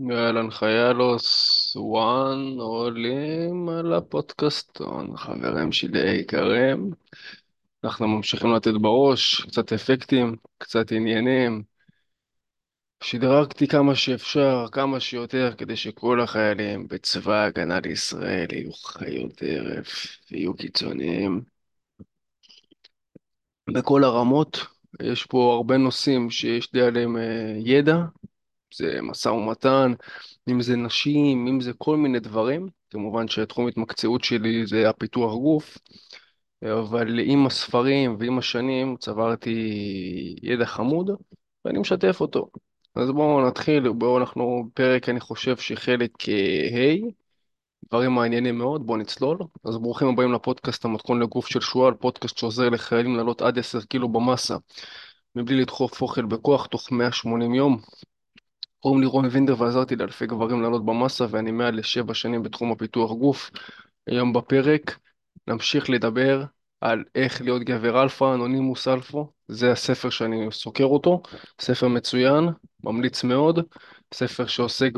אהלן חיילוס, וואן עולים על הפודקאסטון, חברים שלי היקרים. אנחנו ממשיכים לתת בראש, קצת אפקטים, קצת עניינים. שדרגתי כמה שאפשר, כמה שיותר, כדי שכל החיילים בצבא ההגנה לישראל יהיו חיות טרף, יהיו קיצוניים. בכל הרמות, יש פה הרבה נושאים שיש לי עליהם אה, ידע, זה משא ומתן, אם זה נשים, אם זה כל מיני דברים. כמובן שתחום ההתמקצעות שלי זה הפיתוח גוף, אבל עם הספרים ועם השנים צברתי ידע חמוד, ואני משתף אותו. אז בואו נתחיל, בואו אנחנו פרק, אני חושב שחלק ה', דברים מעניינים מאוד, בואו נצלול. אז ברוכים הבאים לפודקאסט המתכון לגוף של שועל, פודקאסט שעוזר לחיילים לעלות עד 10 קילו במסה, מבלי לדחוף אוכל בכוח תוך 180 יום. קוראים לי רון וינדר ועזרתי לאלפי גברים לעלות במסה ואני מעל לשבע שנים בתחום הפיתוח גוף. היום בפרק נמשיך לדבר על איך להיות גבר אלפא, אנונימוס אלפא, זה הספר שאני סוקר אותו, ספר מצוין, ממליץ מאוד, ספר שעוסק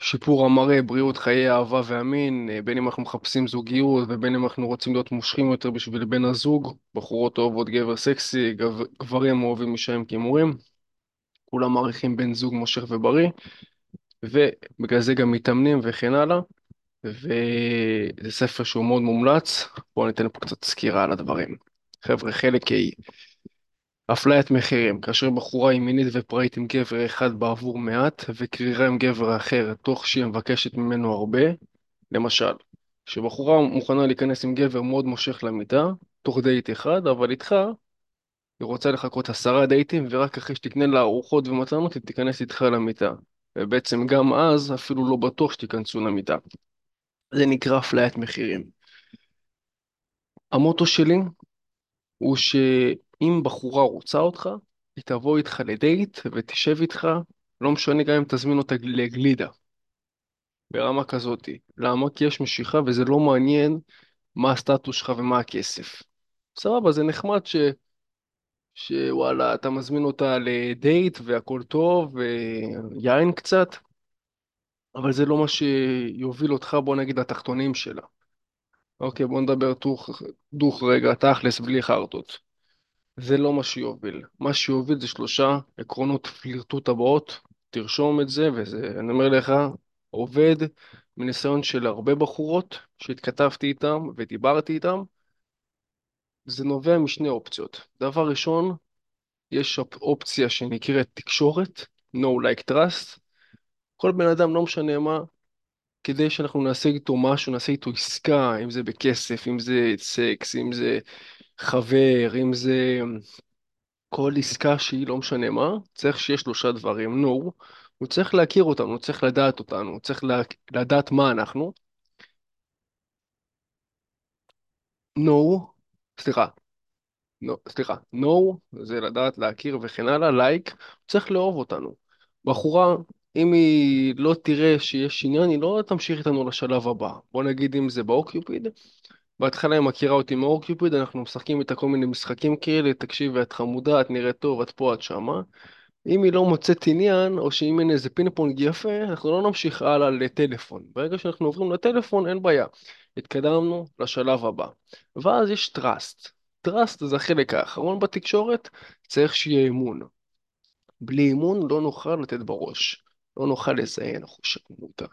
בשיפור המראה, בריאות, חיי אהבה והמין, בין אם אנחנו מחפשים זוגיות ובין אם אנחנו רוצים להיות מושכים יותר בשביל בן הזוג, בחורות אוהבות גבר סקסי, גב... גברים אוהבים אישה עם חימוקים. כולם מעריכים בן זוג מושך ובריא, ובגלל זה גם מתאמנים וכן הלאה, וזה ספר שהוא מאוד מומלץ, בואו ניתן פה קצת סקירה על הדברים. חבר'ה, חלק A, אפליית מחירים, כאשר בחורה היא מינית ופראית עם גבר אחד בעבור מעט, וקרירה עם גבר אחר תוך שהיא מבקשת ממנו הרבה, למשל, שבחורה מוכנה להיכנס עם גבר מאוד מושך למיטה, תוך דייט אחד, אבל איתך היא רוצה לחכות עשרה דייטים, ורק אחרי שתקנה לה ארוחות ומתנות, היא תיכנס איתך למיטה. ובעצם גם אז, אפילו לא בטוח שתיכנסו למיטה. זה נקרא אפליית מחירים. המוטו שלי הוא שאם בחורה רוצה אותך, היא תבוא איתך לדייט ותשב איתך, לא משנה גם אם תזמין אותה לגלידה. ברמה כזאתי. למה? כי יש משיכה וזה לא מעניין מה הסטטוס שלך ומה הכסף. סבבה, זה נחמד ש... שוואלה, אתה מזמין אותה לדייט והכל טוב, ויין קצת, אבל זה לא מה שיוביל אותך, בוא נגיד, לתחתונים שלה. אוקיי, בוא נדבר דוך, דוך רגע, תכלס, בלי חרטות. זה לא מה שיוביל. מה שיוביל זה שלושה עקרונות פלירטוט הבאות, תרשום את זה, וזה, אני אומר לך, עובד מניסיון של הרבה בחורות שהתכתבתי איתם ודיברתי איתם, זה נובע משני אופציות. דבר ראשון, יש אופציה שנקראת תקשורת, No Like Trust. כל בן אדם, לא משנה מה, כדי שאנחנו נעשה איתו משהו, נעשה איתו עסקה, אם זה בכסף, אם זה סקס, אם זה חבר, אם זה כל עסקה שהיא לא משנה מה, צריך שיהיה שלושה דברים. No, הוא צריך להכיר אותנו, הוא צריך לדעת אותנו, הוא צריך לדעת מה אנחנו. No, סליחה, no, סליחה, no זה לדעת להכיר וכן הלאה, like, צריך לאהוב אותנו. בחורה, אם היא לא תראה שיש עניין, היא לא תמשיך איתנו לשלב הבא. בוא נגיד אם זה באוקיופיד, בהתחלה היא מכירה אותי מאוקיופיד, אנחנו משחקים איתה כל מיני משחקים כאלה, תקשיבי, את חמודה, את נראית טוב, את פה, את שמה. אם היא לא מוצאת עניין, או שאם אין איזה פינג פונג יפה, אנחנו לא נמשיך הלאה לטלפון. ברגע שאנחנו עוברים לטלפון, אין בעיה. התקדמנו לשלב הבא. ואז יש trust. trust זה החלק האחרון בתקשורת, צריך שיהיה אמון. בלי אמון לא נוכל לתת בראש. לא נוכל לזיין אחושרמוטה.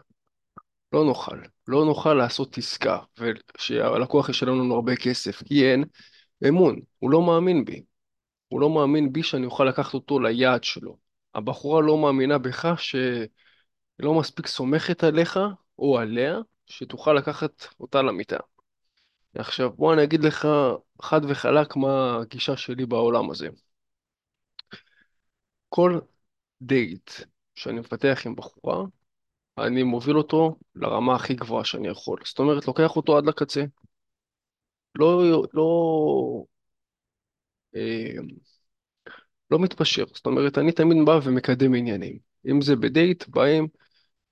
לא נוכל. לא נוכל לעשות עסקה, ושהלקוח ישלם לנו הרבה כסף, כי אין אמון. הוא לא מאמין בי. הוא לא מאמין בי שאני אוכל לקחת אותו ליעד שלו. הבחורה לא מאמינה בך שהיא לא מספיק סומכת עליך או עליה, שתוכל לקחת אותה למיטה. עכשיו בוא אני אגיד לך חד וחלק מה הגישה שלי בעולם הזה. כל דייט שאני מפתח עם בחורה, אני מוביל אותו לרמה הכי גבוהה שאני יכול. זאת אומרת, לוקח אותו עד לקצה. לא, לא, לא מתפשר. זאת אומרת, אני תמיד בא ומקדם עניינים. אם זה בדייט, באים,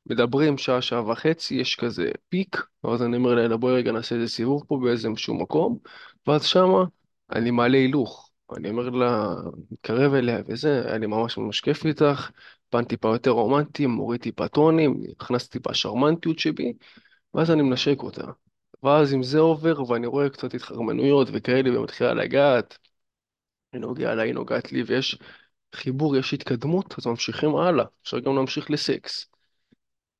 מדברים שעה, שעה וחצי, יש כזה פיק, ואז אני אומר לאלה, בואי רגע נעשה איזה סיבוב פה באיזה משהו מקום, ואז שמה אני מעלה הילוך. אני אומר לה, מתקרב אליה וזה, היה לי ממש ממש כיף איתך, פן טיפה יותר רומנטי, מוריד טיפה טונים, הכנסתי טיפה שרמנטיות שבי, ואז אני מנשק אותה. ואז אם זה עובר, ואני רואה קצת התחרמנויות וכאלה, והיא מתחילה לגעת, היא נוגעת לה, היא נוגעת לי, ויש חיבור, יש התקדמות, אז ממשיכים הלאה. אפשר גם להמשיך לסקס.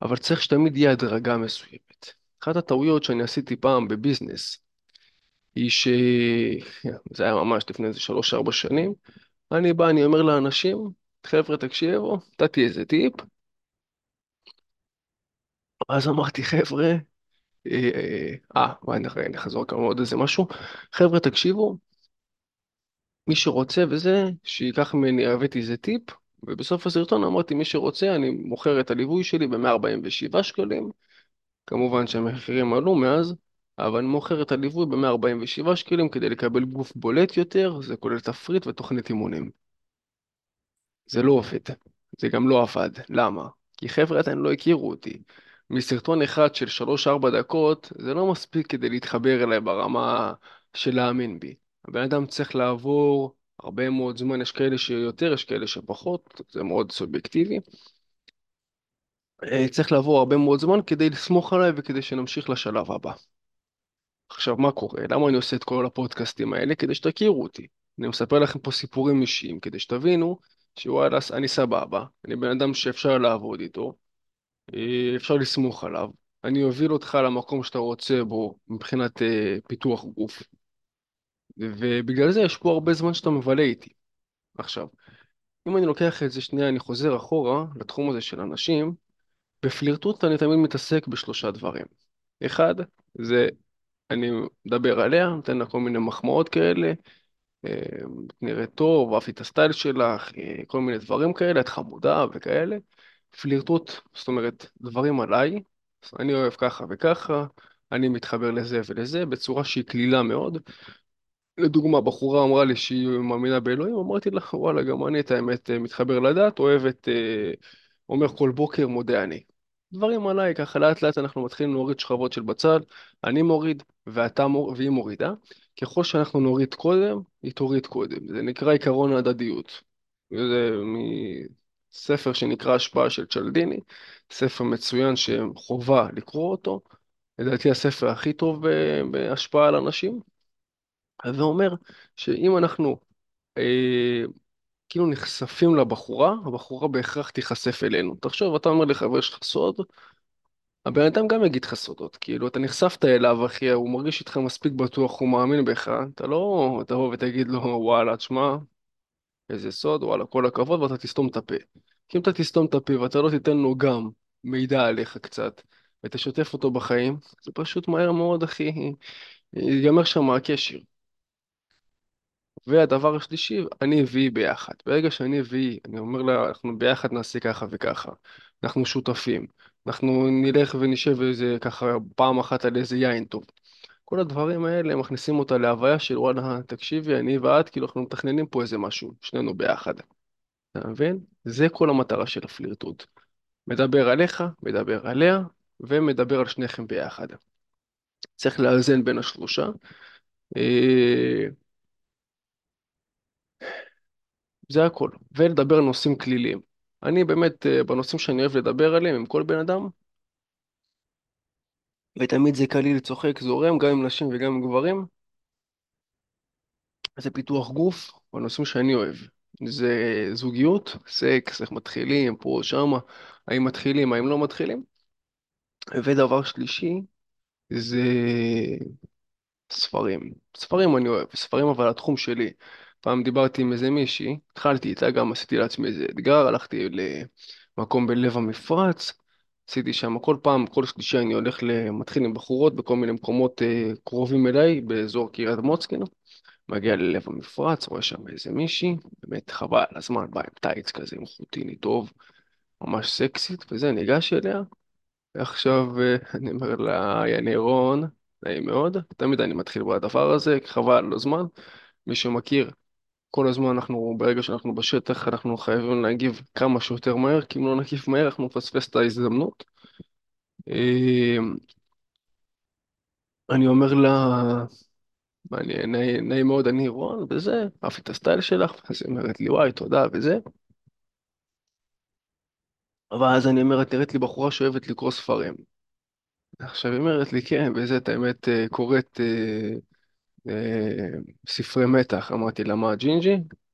אבל צריך שתמיד יהיה הדרגה מסוימת. אחת הטעויות שאני עשיתי פעם בביזנס, היא ש... זה היה ממש לפני איזה שלוש-ארבע שנים, אני בא, אני אומר לאנשים, חבר'ה, תקשיבו, נתתי איזה טיפ, אז אמרתי, חבר'ה, אה, אה, אה, וואי, נחזור נחזור כמה עוד איזה משהו, חבר'ה, תקשיבו, מי שרוצה וזה, שייקח ממני, הבאתי איזה טיפ, ובסוף הסרטון אמרתי, מי שרוצה, אני מוכר את הליווי שלי ב-147 שקלים, כמובן שהמחירים עלו מאז, אבל אני מוכר את הליווי ב-147 שקלים כדי לקבל גוף בולט יותר, זה כולל תפריט ותוכנית אימונים. זה לא עובד. זה גם לא עבד. למה? כי חבר'ה עדיין לא הכירו אותי. מסרטון אחד של 3-4 דקות, זה לא מספיק כדי להתחבר אליי ברמה של להאמין בי. הבן אדם צריך לעבור הרבה מאוד זמן, יש כאלה שיותר, יש כאלה שפחות, זה מאוד סובייקטיבי. אה, צריך לעבור הרבה מאוד זמן כדי לסמוך עליי וכדי שנמשיך לשלב הבא. עכשיו, מה קורה? למה אני עושה את כל הפודקאסטים האלה? כדי שתכירו אותי. אני מספר לכם פה סיפורים אישיים, כדי שתבינו שוואלה, אני סבבה, אני בן אדם שאפשר לעבוד איתו, אה, אפשר לסמוך עליו, אני אוביל אותך למקום שאתה רוצה בו מבחינת אה, פיתוח גוף, ובגלל זה יש פה הרבה זמן שאתה מבלה איתי. עכשיו, אם אני לוקח את זה שנייה, אני חוזר אחורה לתחום הזה של אנשים, בפלירטוט אני תמיד מתעסק בשלושה דברים. אחד, זה אני מדבר עליה, נותן לה כל מיני מחמאות כאלה, אה, נראית טוב, אהבתי את הסטייל שלך, אה, כל מיני דברים כאלה, את חמודה וכאלה. פלירטוט, זאת אומרת, דברים עליי, אני אוהב ככה וככה, אני מתחבר לזה ולזה, בצורה שהיא קלילה מאוד. לדוגמה, בחורה אמרה לי שהיא מאמינה באלוהים, אמרתי לה, וואלה, גם אני את האמת אה, מתחבר לדת, אוהבת, אומר כל בוקר, מודה אני. דברים עליי, ככה לאט לאט אנחנו מתחילים להוריד שכבות של בצל, אני מוריד ואתה מור... והיא מורידה. ככל שאנחנו נוריד קודם, היא תוריד קודם. זה נקרא עקרון ההדדיות. זה מספר שנקרא השפעה של צ'לדיני, ספר מצוין שחובה לקרוא אותו. לדעתי הספר הכי טוב בהשפעה על אנשים. זה אומר שאם אנחנו אה, כאילו נחשפים לבחורה, הבחורה בהכרח תיחשף אלינו. תחשוב, אתה אומר לחבר שלך סוד, הבן אדם גם יגיד לך סודות, כאילו, אתה נחשפת אליו, אחי, הוא מרגיש איתך מספיק בטוח, הוא מאמין בך, אתה לא תבוא ותגיד לו, וואלה, תשמע, איזה סוד, וואלה, כל הכבוד, ואתה תסתום את הפה. כי אם אתה תסתום את הפה ואתה לא תיתן לו גם מידע עליך קצת, ותשתף אותו בחיים, זה פשוט מהר מאוד, אחי, ייגמר שם הקשר. והדבר השלישי, אני והיא ביחד. ברגע שאני והיא, אני אומר לה, אנחנו ביחד נעשה ככה וככה. אנחנו שותפים. אנחנו נלך ונשב איזה ככה פעם אחת על איזה יין טוב. כל הדברים האלה מכניסים אותה להוויה של וואלה, תקשיבי, אני ואת, כאילו אנחנו מתכננים פה איזה משהו, שנינו ביחד. אתה מבין? זה כל המטרה של הפלירטוט. מדבר עליך, מדבר עליה, ומדבר על שניכם ביחד. צריך לאזן בין השלושה. אה, זה הכל. ולדבר על נושאים כליליים. אני באמת, אה, בנושאים שאני אוהב לדבר עליהם עם כל בן אדם, ותמיד זה קליל, צוחק, זורם, גם עם נשים וגם עם גברים, זה פיתוח גוף, בנושאים שאני אוהב. זה זוגיות, סקס, איך מתחילים, פה, שמה, האם מתחילים, האם לא מתחילים. ודבר שלישי, זה ספרים. ספרים אני אוהב, ספרים אבל התחום שלי. פעם דיברתי עם איזה מישהי, התחלתי איתה, גם עשיתי לעצמי איזה אתגר, הלכתי למקום בלב המפרץ, עשיתי שם כל פעם, כל שלישי אני הולך, מתחיל עם בחורות בכל מיני מקומות אה, קרובים אליי, באזור קריית מוצקין, מגיע ללב המפרץ, רואה שם איזה מישהי, באמת חבל על הזמן, בא עם טייץ כזה, עם חוטיני טוב, ממש סקסית, וזה, ניגש אליה, ועכשיו אה, אני אומר לה, יעני רון, נעים מאוד, תמיד אני מתחיל בדבר הזה, חבל על הזמן, מי שמכיר, כל הזמן אנחנו, ברגע שאנחנו בשטח, אנחנו חייבים להגיב כמה שיותר מהר, כי אם לא נגיב מהר, אנחנו נפספס את ההזדמנות. אה, אני אומר לה, אני, נעים, מאוד, אני רון, וזה, אהבתי את הסטייל שלך, אז היא אומרת לי, וואי, תודה, וזה. ואז אני אומרת, נראית לי בחורה שאוהבת לקרוא ספרים. עכשיו היא אומרת לי, כן, וזה, את האמת, אה, קוראת אה, ספרי מתח. אמרתי לה, מה, ג'ינג'י?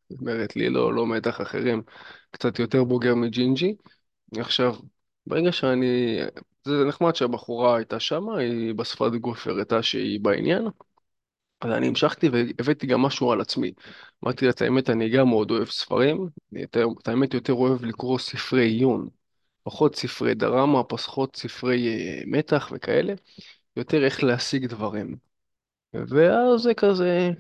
היא אומרת לי, לא, לא, מתח אחרים, קצת יותר בוגר מג'ינג'י. עכשיו, ברגע שאני... זה נחמד שהבחורה הייתה שמה, היא בשפת גוף הראתה שהיא בעניין, אז אני המשכתי והבאתי גם משהו על עצמי. אמרתי לה, את האמת, אני גם מאוד אוהב ספרים, את האמת, יותר אוהב לקרוא ספרי עיון, פחות ספרי דרמה, פחות ספרי אה, מתח וכאלה, יותר איך להשיג דברים. ואז זה כזה,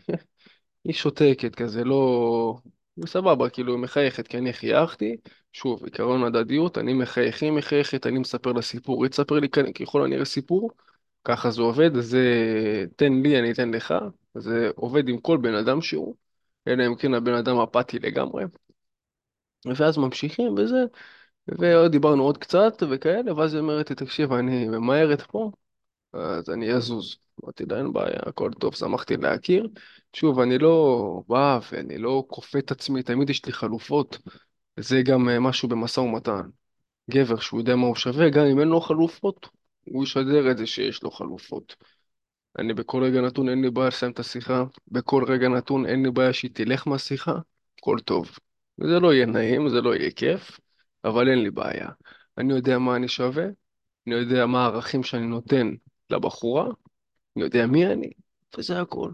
היא שותקת כזה, לא... סבבה, כאילו, היא מחייכת, כי אני חייכתי. שוב, עקרון הדדיות, אני מחייך, היא מחייכת, אני מספר לה סיפור, היא תספר לי כ- ככל הנראה סיפור, ככה זה עובד, זה תן לי, אני אתן לך, זה עובד עם כל בן אדם שהוא, אלא אם כן הבן אדם אפאתי לגמרי. ואז ממשיכים וזה, ועוד דיברנו עוד קצת וכאלה, ואז היא אומרת לי, תקשיב, אני ממהרת פה, אז אני אזוז. אמרתי לה, אין בעיה, הכל טוב, שמחתי להכיר. שוב, אני לא בא ואני לא כופה את עצמי, תמיד יש לי חלופות. וזה גם אה, משהו במשא ומתן. גבר שהוא יודע מה הוא שווה, גם אם אין לו חלופות, הוא ישדר את זה שיש לו חלופות. אני בכל רגע נתון אין לי בעיה לסיים את השיחה, בכל רגע נתון אין לי בעיה שהיא תלך מהשיחה, הכל טוב. זה לא יהיה נעים, זה לא יהיה כיף, אבל אין לי בעיה. אני יודע מה אני שווה, אני יודע מה הערכים שאני נותן לבחורה, אני יודע מי אני, וזה הכל.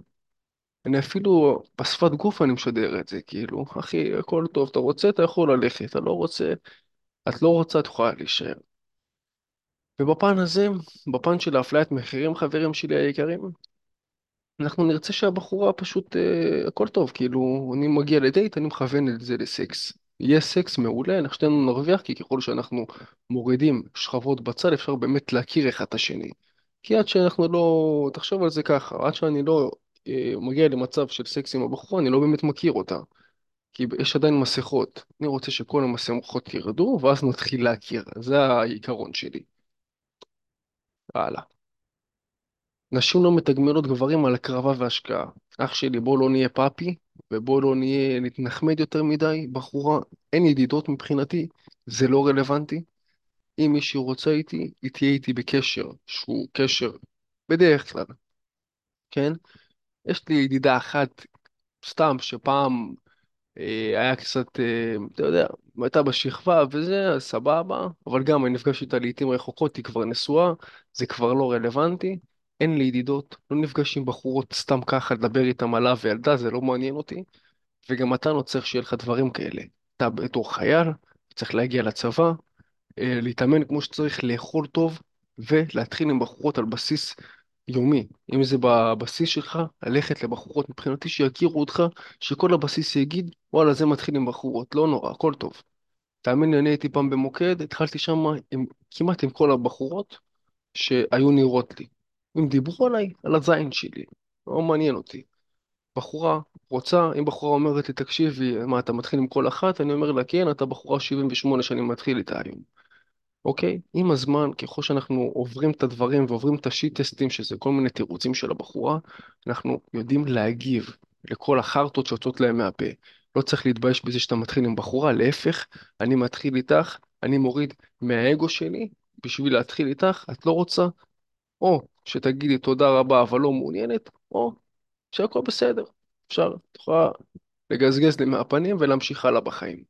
אני אפילו בשפת גוף אני משדר את זה, כאילו, אחי, הכל טוב, אתה רוצה, אתה יכול ללכת, אתה לא רוצה, את לא רוצה, את יכולה להישאר. ובפן הזה, בפן של האפליית מחירים, חברים שלי היקרים, אנחנו נרצה שהבחורה פשוט, אה, הכל טוב, כאילו, אני מגיע לדייט, אני מכוון את זה לסקס. יהיה סקס מעולה, אנחנו שנינו נרוויח, כי ככל שאנחנו מורידים שכבות בצד, אפשר באמת להכיר אחד את השני. כי עד שאנחנו לא, תחשוב על זה ככה, עד שאני לא אה, מגיע למצב של סקס עם הבחורה, אני לא באמת מכיר אותה. כי יש עדיין מסכות. אני רוצה שכל המסכות ירדו, ואז נתחיל להכיר. זה העיקרון שלי. הלאה. נשים לא מתגמלות גברים על הקרבה והשקעה. אח שלי, בוא לא נהיה פאפי, ובוא לא נהיה, נתנחמד יותר מדי. בחורה, אין ידידות מבחינתי, זה לא רלוונטי. אם מישהי רוצה איתי, היא תהיה איתי בקשר, שהוא קשר בדרך כלל, כן? יש לי ידידה אחת, סתם, שפעם אה, היה קצת, אה, אתה יודע, הייתה בשכבה וזה, סבבה, אבל גם אני נפגש איתה לעיתים רחוקות, היא כבר נשואה, זה כבר לא רלוונטי, אין לי ידידות, לא נפגש עם בחורות סתם ככה לדבר איתם עליו וילדה, זה לא מעניין אותי, וגם אתה לא צריך שיהיה לך דברים כאלה. אתה בתור חייל, צריך להגיע לצבא, להתאמן כמו שצריך, לאכול טוב, ולהתחיל עם בחורות על בסיס יומי. אם זה בבסיס שלך, ללכת לבחורות מבחינתי שיכירו אותך, שכל הבסיס יגיד, וואלה, זה מתחיל עם בחורות, לא נורא, הכל טוב. תאמין לי, אני הייתי פעם במוקד, התחלתי שם עם, כמעט עם כל הבחורות שהיו נראות לי. הם דיברו עליי, על הזין שלי, לא מעניין אותי. בחורה רוצה, אם בחורה אומרת לי, תקשיבי, מה, אתה מתחיל עם כל אחת? אני אומר לה, כן, אתה בחורה 78 שאני מתחיל איתה היום. אוקיי? עם הזמן, ככל שאנחנו עוברים את הדברים ועוברים את השיט-טסטים, שזה כל מיני תירוצים של הבחורה, אנחנו יודעים להגיב לכל החרטות שיוצאות להם מהפה. לא צריך להתבייש בזה שאתה מתחיל עם בחורה, להפך, אני מתחיל איתך, אני מוריד מהאגו שלי בשביל להתחיל איתך, את לא רוצה, או שתגידי תודה רבה אבל לא מעוניינת, או שהכל בסדר. אפשר, את יכולה לגזגז לי מהפנים ולהמשיך הלאה בחיים.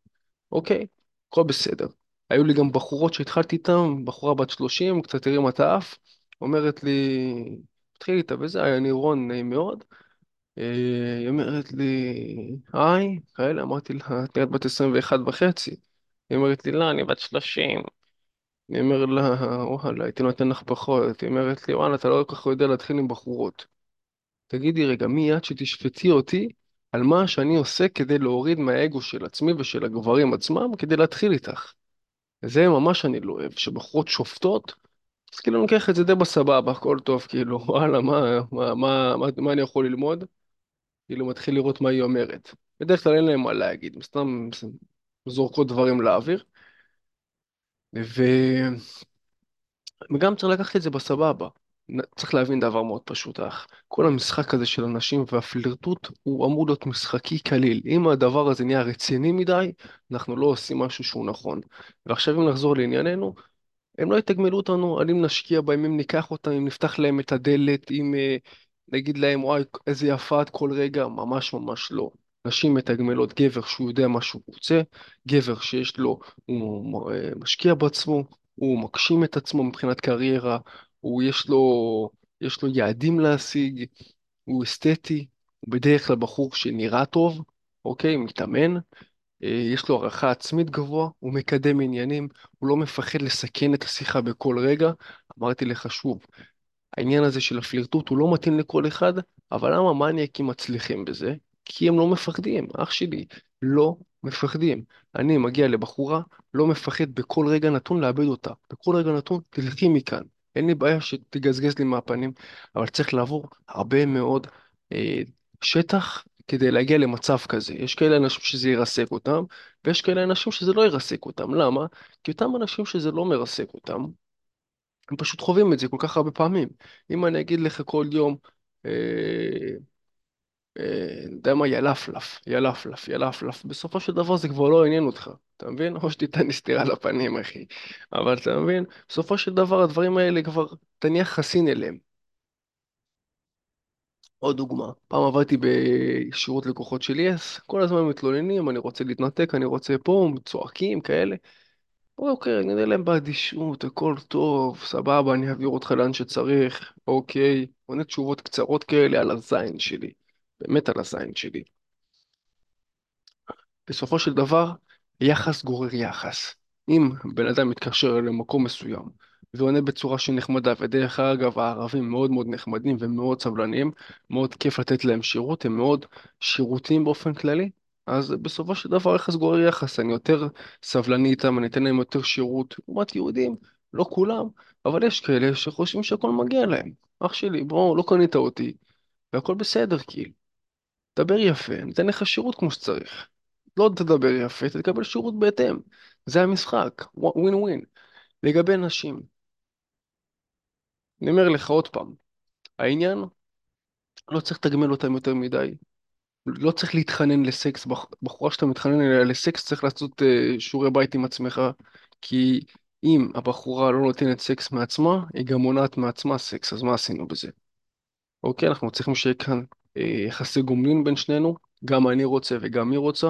אוקיי? הכל בסדר. היו לי גם בחורות שהתחלתי איתן, בחורה בת 30, קצת הרימה את האף, אומרת לי, התחיל איתה וזה, אני רון, נעים מאוד. אה, היא אומרת לי, היי, כאלה, אמרתי לה, את נראית בת 21 וחצי. היא אומרת לי, לא, אני בת 30. אני אומר לה, וואלה, הייתי נותן לך פחות. היא אומרת לי, וואלה, אתה לא כל כך יודע להתחיל עם בחורות. תגידי רגע, מי את שתשפטי אותי על מה שאני עושה כדי להוריד מהאגו של עצמי ושל הגברים עצמם כדי להתחיל איתך? זה ממש אני לא אוהב, שבחורות שופטות, אז כאילו אני לוקח את זה די בסבבה, הכל טוב, כאילו, וואלה, מה, מה, מה, מה, מה אני יכול ללמוד? כאילו, מתחיל לראות מה היא אומרת. בדרך כלל אין להם מה להגיד, הם סתם זורקות דברים לאוויר, ו... וגם צריך לקחת את זה בסבבה. צריך להבין דבר מאוד פשוט, אח. כל המשחק הזה של הנשים והפלירטוט הוא אמור להיות משחקי קליל. אם הדבר הזה נהיה רציני מדי, אנחנו לא עושים משהו שהוא נכון. ועכשיו אם נחזור לענייננו, הם לא יתגמלו אותנו על אם נשקיע בהם, אם ניקח אותם, אם נפתח להם את הדלת, אם אה, נגיד להם, וואי, איזה יפה את כל רגע, ממש ממש לא. נשים מתגמלות גבר שהוא יודע מה שהוא רוצה, גבר שיש לו, הוא אה, משקיע בעצמו, הוא מגשים את עצמו מבחינת קריירה, הוא יש לו, יש לו יעדים להשיג, הוא אסתטי, הוא בדרך כלל בחור שנראה טוב, אוקיי, מתאמן, אה, יש לו הערכה עצמית גבוה, הוא מקדם עניינים, הוא לא מפחד לסכן את השיחה בכל רגע. אמרתי לך שוב, העניין הזה של הפלירטוט הוא לא מתאים לכל אחד, אבל למה מניאקים מצליחים בזה? כי הם לא מפחדים, אח שלי, לא מפחדים. אני מגיע לבחורה, לא מפחד בכל רגע נתון לאבד אותה. בכל רגע נתון, תלכי מכאן. אין לי בעיה שתגזגז לי מהפנים, אבל צריך לעבור הרבה מאוד אה, שטח כדי להגיע למצב כזה. יש כאלה אנשים שזה ירסק אותם, ויש כאלה אנשים שזה לא ירסק אותם. למה? כי אותם אנשים שזה לא מרסק אותם, הם פשוט חווים את זה כל כך הרבה פעמים. אם אני אגיד לך כל יום, אה, יודע מה, ילפלף, ילפלף, ילפלף, בסופו של דבר זה כבר לא עניין אותך, אתה מבין? או שתיתן לי סטירה לפנים, אחי. אבל אתה מבין? בסופו של דבר הדברים האלה כבר, נהיה חסין אליהם. עוד דוגמה, פעם עבדתי בשירות לקוחות של יס, כל הזמן מתלוננים, אני רוצה להתנתק, אני רוצה פה, צועקים, כאלה. אוקיי, אני אענה להם באדישות, הכל טוב, סבבה, אני אעביר אותך לאן שצריך, אוקיי. עונה תשובות קצרות כאלה על הזין שלי. באמת על הזין שלי. בסופו של דבר, יחס גורר יחס. אם בן אדם מתקשר למקום מסוים ועונה בצורה שהיא נחמדה, ודרך אגב, הערבים מאוד מאוד נחמדים ומאוד סבלניים, מאוד כיף לתת להם שירות, הם מאוד שירותיים באופן כללי, אז בסופו של דבר יחס גורר יחס, אני יותר סבלני איתם, אני אתן להם יותר שירות, לעומת יהודים, לא כולם, אבל יש כאלה שחושבים שהכל מגיע להם. אח שלי, בוא, לא קנית אותי, והכל בסדר, כאילו. דבר יפה, ניתן לך שירות כמו שצריך. לא תדבר יפה, תקבל שירות בהתאם. זה המשחק, ווין ווין. לגבי נשים, אני אומר לך עוד פעם, העניין, לא צריך לתגמל אותם יותר מדי. לא צריך להתחנן לסקס, בח- בחורה שאתה מתחנן אליה לסקס צריך לעשות uh, שיעורי בית עם עצמך, כי אם הבחורה לא נותנת סקס מעצמה, היא גם מונעת מעצמה סקס, אז מה עשינו בזה? אוקיי, אנחנו צריכים שיהיה כאן אה, יחסי גומלין בין שנינו, גם אני רוצה וגם היא רוצה,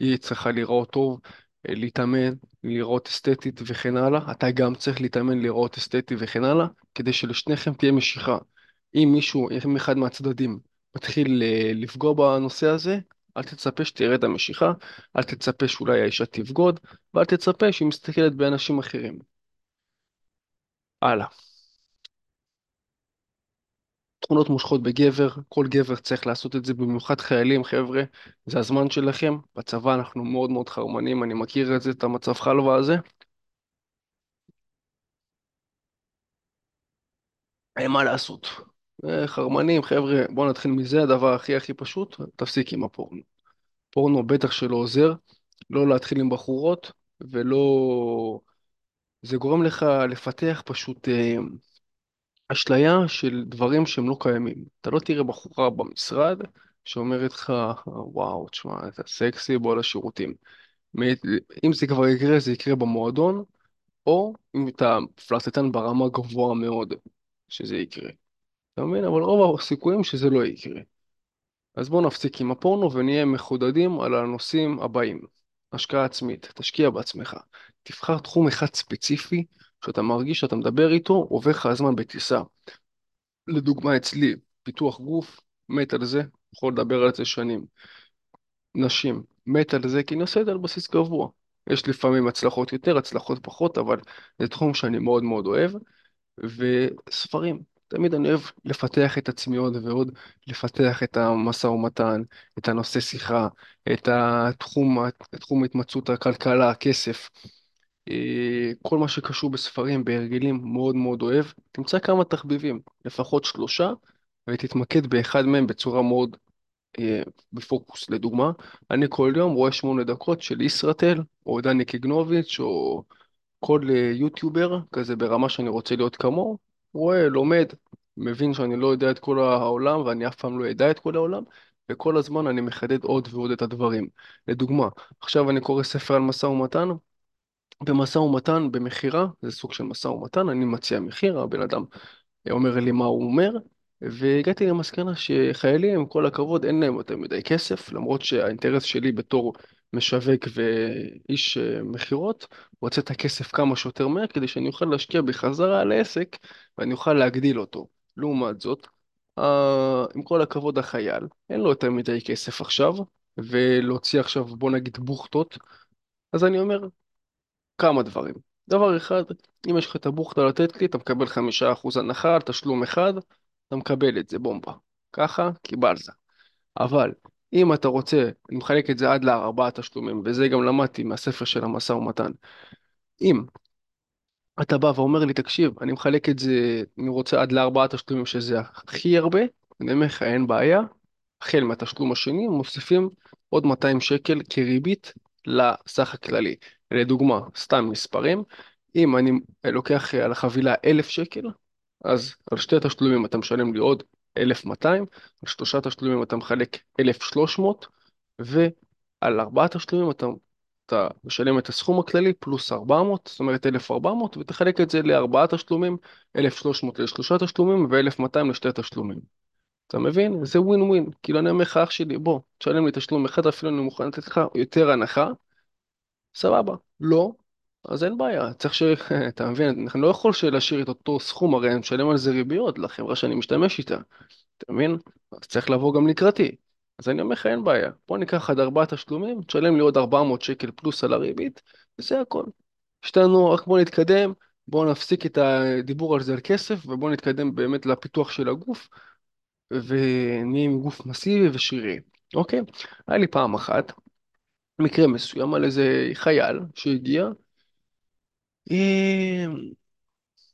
היא צריכה להיראות טוב, אה, להתאמן, להיראות אסתטית וכן הלאה, אתה גם צריך להתאמן, להיראות אסתטי וכן הלאה, כדי שלשניכם תהיה משיכה. אם מישהו, אם אחד מהצדדים מתחיל אה, לפגוע בנושא הזה, אל תצפה שתראה את המשיכה, אל תצפה שאולי האישה תבגוד, ואל תצפה שהיא מסתכלת באנשים אחרים. הלאה. תכונות מושכות בגבר, כל גבר צריך לעשות את זה, במיוחד חיילים, חבר'ה, זה הזמן שלכם. בצבא אנחנו מאוד מאוד חרמנים, אני מכיר את זה, את המצב חלבה הזה. אין מה לעשות. אה, חרמנים, חבר'ה, בואו נתחיל מזה, הדבר הכי הכי פשוט, תפסיק עם הפורנו. פורנו בטח שלא עוזר, לא להתחיל עם בחורות, ולא... זה גורם לך לפתח פשוט אה, אשליה של דברים שהם לא קיימים. אתה לא תראה בחורה במשרד שאומרת לך, וואו, תשמע, אתה סקסי, בוא לשירותים. אם זה כבר יקרה, זה יקרה במועדון, או אם אתה פלרטטן ברמה גבוהה מאוד, שזה יקרה. אתה מבין? אבל רוב הסיכויים שזה לא יקרה. אז בואו נפסיק עם הפורנו ונהיה מחודדים על הנושאים הבאים. השקעה עצמית, תשקיע בעצמך. תבחר תחום אחד ספציפי שאתה מרגיש שאתה מדבר איתו, עובר לך הזמן בטיסה. לדוגמה אצלי, פיתוח גוף, מת על זה, יכול לדבר על זה שנים. נשים, מת על זה כי אני עושה את זה על בסיס קבוע. יש לפעמים הצלחות יותר, הצלחות פחות, אבל זה תחום שאני מאוד מאוד אוהב. וספרים, תמיד אני אוהב לפתח את עצמי עוד ועוד, לפתח את המשא ומתן, את הנושא שיחה, את התחום, את תחום התמצאות הכלכלה, הכסף. אה, כל מה שקשור בספרים, בהרגלים, מאוד מאוד אוהב. תמצא כמה תחביבים, לפחות שלושה, ותתמקד באחד מהם בצורה מאוד אה, בפוקוס. לדוגמה, אני כל יום רואה שמונה דקות של ישרתל, או דני קיגנוביץ', או כל אה, יוטיובר, כזה ברמה שאני רוצה להיות כמוהו, רואה, לומד, מבין שאני לא יודע את כל העולם ואני אף פעם לא אדע את כל העולם, וכל הזמן אני מחדד עוד ועוד את הדברים. לדוגמה, עכשיו אני קורא ספר על משא ומתן, במשא ומתן, במכירה, זה סוג של משא ומתן, אני מציע מחיר, הבן אדם אומר לי מה הוא אומר, והגעתי למסקנה שחיילים, עם כל הכבוד, אין להם יותר מדי כסף, למרות שהאינטרס שלי בתור משווק ואיש אה, מכירות, הוא רוצה את הכסף כמה שיותר מהר, כדי שאני אוכל להשקיע בחזרה על העסק, ואני אוכל להגדיל אותו. לעומת זאת, אה, עם כל הכבוד החייל, אין לו יותר מדי כסף עכשיו, ולהוציא עכשיו, בוא נגיד, בוכטות, אז אני אומר, כמה דברים. דבר אחד, אם יש לך את הבוכטה לתת לי, אתה מקבל חמישה אחוז הנחה על תשלום אחד, אתה מקבל את זה, בומבה. ככה, קיבלת. אבל אם אתה רוצה, אני מחלק את זה עד לארבעה תשלומים, וזה גם למדתי מהספר של המשא ומתן. אם אתה בא ואומר לי, תקשיב, אני מחלק את זה, אני רוצה עד לארבעה תשלומים שזה הכי הרבה, אני אומר לך, אין בעיה, החל מהתשלום השני, מוסיפים עוד 200 שקל כריבית לסך הכללי. לדוגמה, סתם מספרים, אם אני לוקח על החבילה 1,000 שקל, אז על שתי תשלומים אתה משלם לי עוד 1,200, על שלושה תשלומים אתה מחלק 1,300, ועל ארבעה תשלומים אתה, אתה משלם את הסכום הכללי פלוס 400, זאת אומרת 1,400, ותחלק את זה לארבעה תשלומים, 1,300 לשלושה תשלומים ו-1,200 לשתי תשלומים. אתה מבין? זה ווין ווין. כאילו אני אומר לך, אח שלי, בוא, תשלם לי תשלום אחד, אפילו אני מוכן לתת לך יותר הנחה, סבבה. לא, אז אין בעיה. צריך ש... אתה מבין? אני לא יכול להשאיר את אותו סכום, הרי אני משלם על זה ריביות לחברה שאני משתמש איתה. אתה מבין? אז צריך לבוא גם לקראתי. אז אני אומר לך, אין בעיה. בוא ניקח עד ארבעה תשלומים, תשלם לי עוד 400 שקל פלוס על הריבית, וזה הכל. יש לנו, רק בוא נתקדם, בוא נפסיק את הדיבור על זה על כסף, ובוא נתקדם באמת לפיתוח של הגוף, ונהיה עם גוף מסיבי ושרירי. אוקיי? היה לי פעם אחת, מקרה מסוים על איזה חייל שהגיע,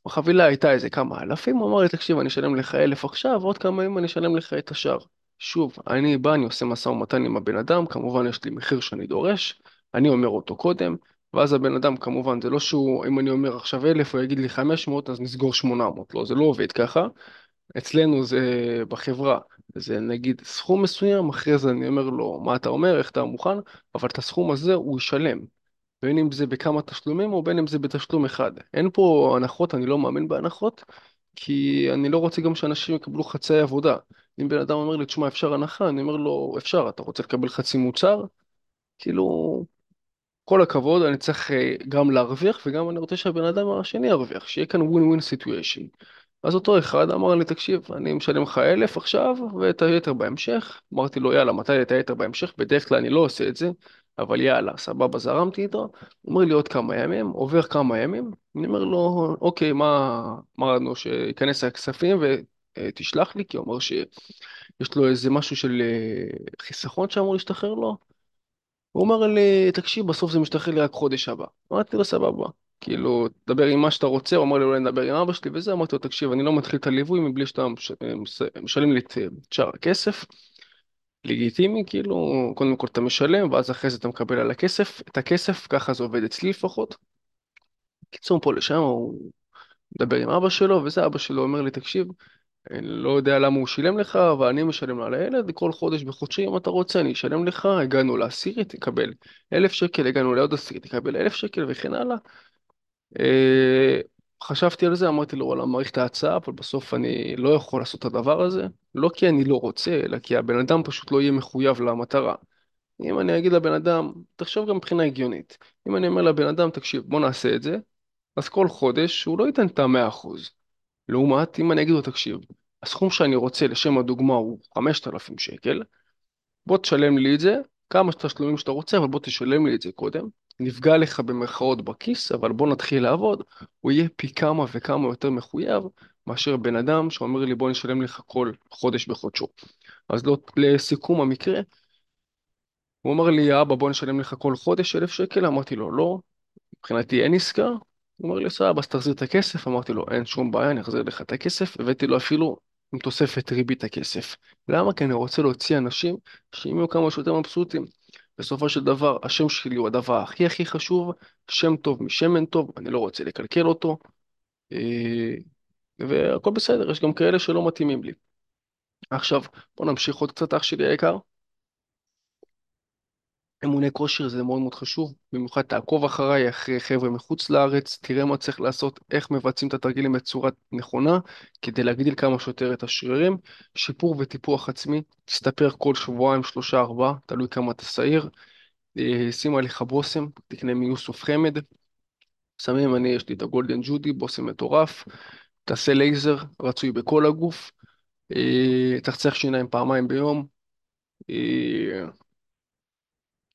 החבילה הייתה איזה כמה אלפים, הוא אמר לי, תקשיב, אני אשלם לך אלף עכשיו, עוד כמה ימים אני אשלם לך את השאר. שוב, אני בא, אני עושה משא ומתן עם הבן אדם, כמובן יש לי מחיר שאני דורש, אני אומר אותו קודם, ואז הבן אדם, כמובן, זה לא שהוא, אם אני אומר עכשיו אלף, הוא יגיד לי חמש מאות, אז נסגור שמונה מאות, לא, זה לא עובד ככה. אצלנו זה בחברה, זה נגיד סכום מסוים, אחרי זה אני אומר לו, מה אתה אומר, איך אתה מוכן, אבל את הסכום הזה הוא ישלם. בין אם זה בכמה תשלומים או בין אם זה בתשלום אחד. אין פה הנחות, אני לא מאמין בהנחות, כי אני לא רוצה גם שאנשים יקבלו חצי עבודה. אם בן אדם אומר לי, תשמע, אפשר הנחה, אני אומר לו, אפשר, אתה רוצה לקבל חצי מוצר? כאילו, כל הכבוד, אני צריך אה, גם להרוויח וגם אני רוצה שהבן אדם השני ירוויח, שיהיה כאן ווין סיטואשן. אז אותו אחד אמר לי, תקשיב, אני משלם לך אלף עכשיו ואת היתר בהמשך. אמרתי לו, יאללה, מתי את היתר בהמשך? בדרך כלל אני לא עושה את זה, אבל יאללה, סבבה, זרמתי איתו. הוא אומר לי עוד כמה ימים, עובר כמה ימים, אני אומר לו, אוקיי, מה אמרנו, שייכנס הכספים ותשלח לי, כי הוא אמר שיש לו איזה משהו של אה, חיסכון שאמור להשתחרר לו. הוא אומר לי, תקשיב, בסוף זה משתחרר לי רק חודש הבא. אמרתי לו, סבבה. כאילו, תדבר עם מה שאתה רוצה, הוא אמר לי אולי נדבר עם אבא שלי וזה, אמרתי לו, תקשיב, אני לא מתחיל את הליווי מבלי שאתה מש... מש... משלם לי את שאר הכסף. לגיטימי, כאילו, קודם כל אתה משלם, ואז אחרי זה אתה מקבל על הכסף, את הכסף, ככה זה עובד אצלי לפחות. קיצור, פה לשם הוא מדבר עם אבא שלו, וזה אבא שלו אומר לי, תקשיב, אני לא יודע למה הוא שילם לך, אבל אני משלם על הילד, כל חודש בחודשי, אם אתה רוצה, אני אשלם לך, הגענו לעשירית, תקבל אלף שקל, הגענו לעוד עשירית, תקבל אלף שקל וכן הלאה. אה, חשבתי על זה, אמרתי לו, וואלה, מעריך את ההצעה, אבל בסוף אני לא יכול לעשות את הדבר הזה, לא כי אני לא רוצה, אלא כי הבן אדם פשוט לא יהיה מחויב למטרה. אם אני אגיד לבן אדם, תחשוב גם מבחינה הגיונית, אם אני אומר לבן אדם, תקשיב, בוא נעשה את זה, אז כל חודש הוא לא ייתן את המאה אחוז. לעומת, אם אני אגיד לו, תקשיב, הסכום שאני רוצה, לשם הדוגמה, הוא 5,000 שקל, בוא תשלם לי את זה, כמה תשלומים שאתה רוצה, אבל בוא תשלם לי את זה קודם. נפגע לך במרכאות בכיס, אבל בוא נתחיל לעבוד, הוא יהיה פי כמה וכמה יותר מחויב מאשר בן אדם שאומר לי בוא נשלם לך כל חודש בחודשו. אז לא, לסיכום המקרה, הוא אמר לי, אבא בוא נשלם לך כל חודש אלף שקל, אמרתי לו לא, מבחינתי אין עסקה, הוא אומר לי סבבה אז תחזיר את הכסף, אמרתי לו אין שום בעיה אני אחזיר לך את הכסף, הבאתי לו אפילו עם תוספת ריבית הכסף. למה? כי אני רוצה להוציא אנשים שיהיו כמה שיותר מבסוטים. בסופו של דבר, השם שלי הוא הדבר הכי הכי חשוב, שם טוב משמן טוב, אני לא רוצה לקלקל אותו. אה, והכל בסדר, יש גם כאלה שלא מתאימים לי. עכשיו, בוא נמשיך עוד קצת, אח שלי היקר. אימוני כושר זה מאוד מאוד חשוב, במיוחד תעקוב אחריי, אחרי חבר'ה מחוץ לארץ, תראה מה צריך לעשות, איך מבצעים את התרגילים בצורה נכונה, כדי להגדיל כמה שיותר את השרירים. שיפור וטיפוח עצמי, תסתפר כל שבועיים, שלושה, ארבעה, תלוי כמה אתה שעיר. אה, שים עליך בושם, תקנה מיוסוף חמד. שמים, אני, יש לי את הגולדן ג'ודי, בושם מטורף. תעשה לייזר, רצוי בכל הגוף. אה, תחצח שיניים פעמיים ביום.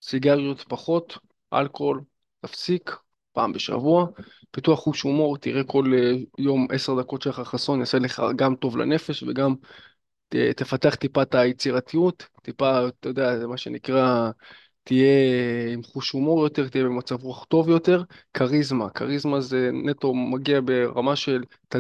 סיגריות פחות, אלכוהול, תפסיק, פעם בשבוע. פיתוח חוש הומור, תראה כל אה, יום עשר דקות שלך חסון, יעשה לך גם טוב לנפש וגם תפתח טיפה את היצירתיות, טיפה, אתה יודע, זה מה שנקרא, תהיה עם חוש הומור יותר, תהיה במצב רוח טוב יותר. כריזמה, כריזמה זה נטו מגיע ברמה של ת,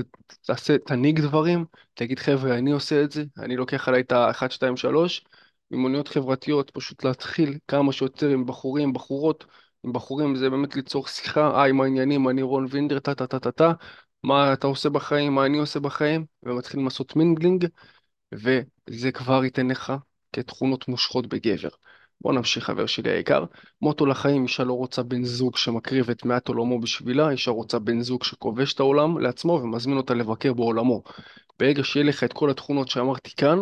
תעשה, תנהיג דברים, תגיד חבר'ה, אני עושה את זה, אני לוקח עליי את ה-1, 2, 3. מימוניות חברתיות, פשוט להתחיל כמה שיותר עם בחורים, בחורות. עם בחורים זה באמת ליצור שיחה, היי, מה העניינים, אני רון וינדר, טה טה טה טה טה, מה אתה עושה בחיים, מה אני עושה בחיים, ומתחילים לעשות mingling. וזה כבר ייתן לך תכונות מושכות בגבר. בוא נמשיך, חבר שלי היקר. מוטו לחיים, אישה לא רוצה בן זוג שמקריב את מעט עולמו בשבילה, אישה רוצה בן זוג שכובש את העולם לעצמו ומזמין אותה לבקר בעולמו. ברגע שיהיה לך את כל התכונות שאמרתי כאן,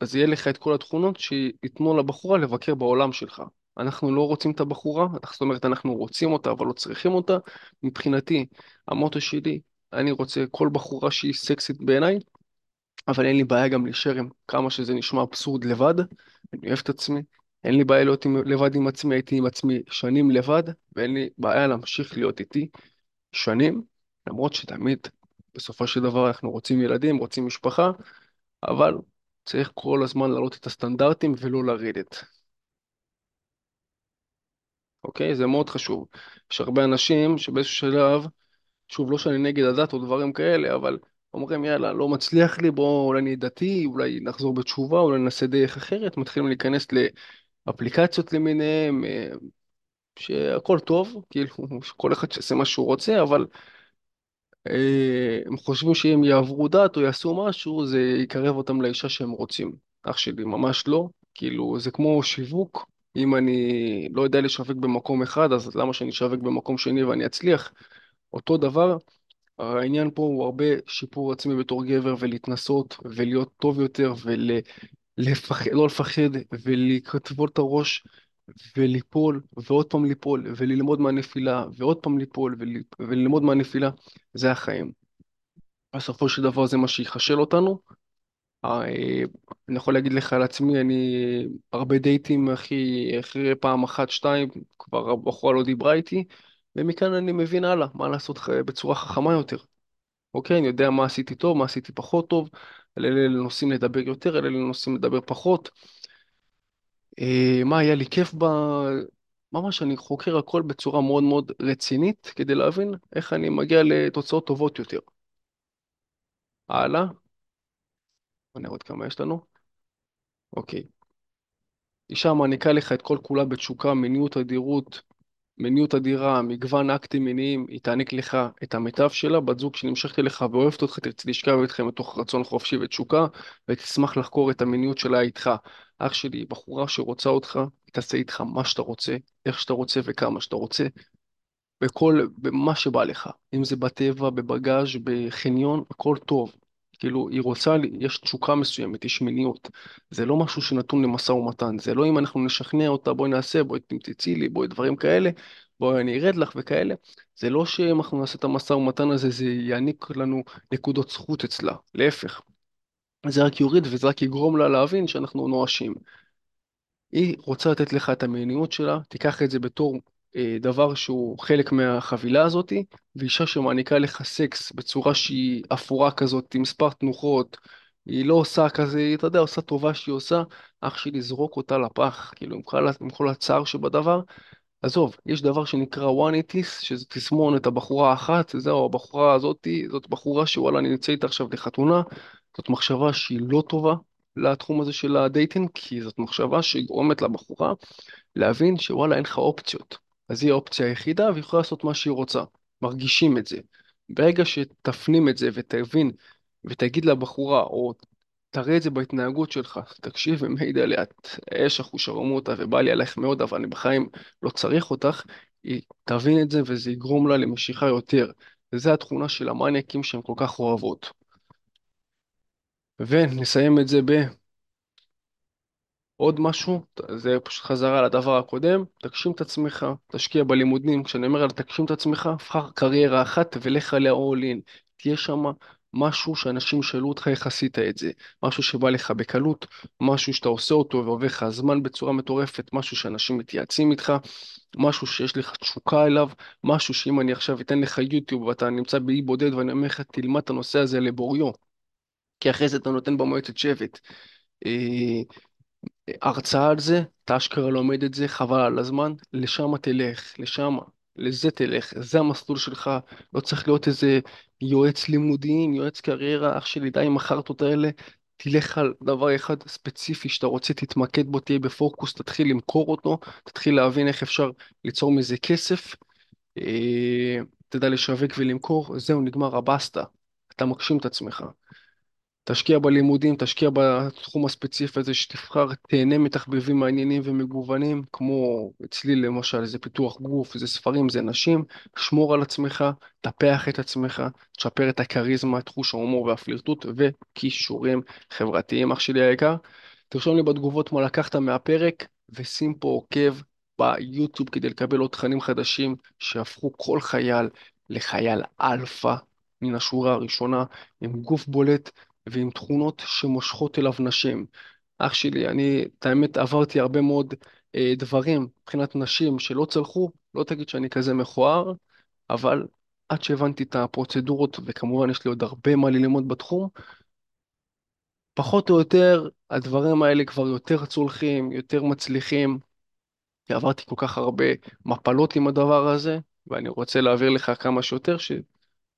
אז יהיה לך את כל התכונות שייתנו לבחורה לבקר בעולם שלך. אנחנו לא רוצים את הבחורה, זאת אומרת אנחנו רוצים אותה אבל לא צריכים אותה. מבחינתי, המוטו שלי, אני רוצה כל בחורה שהיא סקסית בעיניי, אבל אין לי בעיה גם להישאר עם כמה שזה נשמע אבסורד לבד, אני אוהב את עצמי, אין לי בעיה להיות עם, לבד עם עצמי, הייתי עם עצמי שנים לבד, ואין לי בעיה להמשיך להיות איתי שנים, למרות שתמיד בסופו של דבר אנחנו רוצים ילדים, רוצים משפחה, אבל צריך כל הזמן להעלות את הסטנדרטים ולא לרדת, אוקיי? זה מאוד חשוב. יש הרבה אנשים שבאיזשהו שלב שוב, לא שאני נגד הדת או דברים כאלה, אבל אומרים, יאללה, לא מצליח לי, בואו אולי נהיה דתי, אולי נחזור בתשובה, אולי ננסה דרך אחרת, מתחילים להיכנס לאפליקציות למיניהם, אה, שהכל טוב, כאילו, כל אחד שיעשה מה שהוא רוצה, אבל אה, הם חושבים שאם יעברו דת או יעשו משהו, זה יקרב אותם לאישה שהם רוצים. אח שלי, ממש לא. כאילו, זה כמו שיווק. אם אני לא יודע לשווק במקום אחד, אז למה שאני אשווק במקום שני ואני אצליח? אותו דבר, העניין פה הוא הרבה שיפור עצמי בתור גבר ולהתנסות ולהיות טוב יותר ולא לפחד ולכתבול את הראש וליפול ועוד פעם ליפול וללמוד מהנפילה ועוד פעם ליפול ול... וללמוד מהנפילה, זה החיים. בסופו של דבר זה מה שיחשל אותנו. אה, אני יכול להגיד לך על עצמי, אני הרבה דייטים אחי, אחרי פעם אחת, שתיים, כבר הבחורה לא דיברה איתי, ומכאן אני מבין הלאה, מה לעשות בצורה חכמה יותר. אוקיי, אני יודע מה עשיתי טוב, מה עשיתי פחות טוב, על אלה נושאים לדבר יותר, על אלה נושאים לדבר פחות. אה, מה היה לי כיף ב... ממש אני חוקר הכל בצורה מאוד מאוד רצינית, כדי להבין איך אני מגיע לתוצאות טובות יותר. הלאה, בוא נראה עוד כמה יש לנו. אוקיי. אישה מעניקה לך את כל כולה בתשוקה, מיניות, אדירות, מיניות אדירה, מגוון אקטים מיניים, היא תעניק לך את המיטב שלה, בת זוג שנמשכת אליך ואוהבת אותך, תרצה לשכב איתכם מתוך רצון חופשי ותשוקה, ותשמח לחקור את המיניות שלה איתך. אח שלי, בחורה שרוצה אותך, היא תעשה איתך מה שאתה רוצה, איך שאתה רוצה וכמה שאתה רוצה, בכל, במה שבא לך. אם זה בטבע, בבגאז', בחניון, הכל טוב. כאילו, היא רוצה, יש תשוקה מסוימת, יש מיניות. זה לא משהו שנתון למשא ומתן. זה לא אם אנחנו נשכנע אותה, בואי נעשה, בואי תמצצי לי, בואי דברים כאלה, בואי אני ארד לך וכאלה. זה לא שאם אנחנו נעשה את המשא ומתן הזה, זה יעניק לנו נקודות זכות אצלה. להפך. זה רק יוריד וזה רק יגרום לה להבין שאנחנו נואשים. היא רוצה לתת לך את המיניות שלה, תיקח את זה בתור דבר שהוא חלק מהחבילה הזאת, ואישה שמעניקה לך סקס בצורה שהיא אפורה כזאת, עם מספר תנוחות, היא לא עושה כזה, אתה יודע, עושה טובה שהיא עושה, אח שלי זרוק אותה לפח, כאילו עם כל, עם כל הצער שבדבר. עזוב, יש דבר שנקרא וואניטיס, שזה תסמונת הבחורה האחת, זהו, הבחורה הזאתי, זאת בחורה שוואלה, אני נמצא איתה עכשיו לחתונה, זאת מחשבה שהיא לא טובה לתחום הזה של הדייטינג, כי זאת מחשבה שגורמת לבחורה להבין שוואלה, אין לך אופציות. אז היא האופציה היחידה והיא יכולה לעשות מה שהיא רוצה. מרגישים את זה. ברגע שתפנים את זה ותבין ותגיד לבחורה, או תראה את זה בהתנהגות שלך, תקשיב ומעיד עליה, את אש אחושרמוטה ובא לי עלייך מאוד, אבל אני בחיים לא צריך אותך, היא תבין את זה וזה יגרום לה למשיכה יותר. וזו התכונה של המניאקים שהן כל כך אוהבות. ונסיים את זה ב... עוד משהו, זה פשוט חזרה לדבר הקודם, תגשים את עצמך, תשקיע בלימודים, כשאני אומר על תגשים את עצמך, בחר קריירה אחת ולך עליה all in, תהיה שם משהו שאנשים ישאלו אותך איך עשית את זה, משהו שבא לך בקלות, משהו שאתה עושה אותו ועובר לך זמן בצורה מטורפת, משהו שאנשים מתייעצים איתך, משהו שיש לך תשוקה אליו, משהו שאם אני עכשיו אתן לך יוטיוב ואתה נמצא באי בודד ואני אומר לך תלמד את הנושא הזה לבוריו, כי אחרי זה אתה נותן במועצת שבט. אה, הרצאה על זה, אתה אשכרה לומד את זה, חבל על הזמן, לשם תלך, לשם, לזה תלך, זה המסלול שלך, לא צריך להיות איזה יועץ לימודים, יועץ קריירה, אח שלי, די עם החרטות האלה, תלך על דבר אחד ספציפי שאתה רוצה, תתמקד בו, תהיה בפוקוס, תתחיל למכור אותו, תתחיל להבין איך אפשר ליצור מזה כסף, אה, תדע לשווק ולמכור, זהו, נגמר הבסטה, אתה מגשים את עצמך. תשקיע בלימודים, תשקיע בתחום הספציפי הזה שתבחר, תהנה מתחביבים מעניינים ומגוונים, כמו אצלי למשל, זה פיתוח גוף, זה ספרים, זה נשים, שמור על עצמך, טפח את עצמך, תשפר את הכריזמה, את חוש ההומור והפלירטוט וכישורים חברתיים. אח שלי היקר, תרשום לי בתגובות מה לקחת מהפרק, ושים פה עוקב ביוטיוב כדי לקבל עוד תכנים חדשים שהפכו כל חייל לחייל אלפא מן השורה הראשונה, עם גוף בולט. ועם תכונות שמושכות אליו נשים. אח שלי, אני, את האמת, עברתי הרבה מאוד אה, דברים מבחינת נשים שלא צלחו, לא תגיד שאני כזה מכוער, אבל עד שהבנתי את הפרוצדורות, וכמובן יש לי עוד הרבה מה ללמוד בתחום, פחות או יותר הדברים האלה כבר יותר צולחים, יותר מצליחים, עברתי כל כך הרבה מפלות עם הדבר הזה, ואני רוצה להעביר לך כמה שיותר, ש...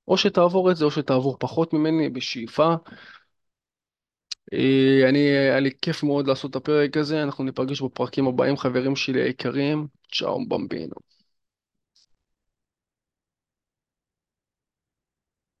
או שתעבור את זה או שתעבור פחות ממני בשאיפה. אה, אני, היה לי כיף מאוד לעשות את הפרק הזה, אנחנו ניפגש בפרקים הבאים, חברים שלי היקרים, צ'או במבינו.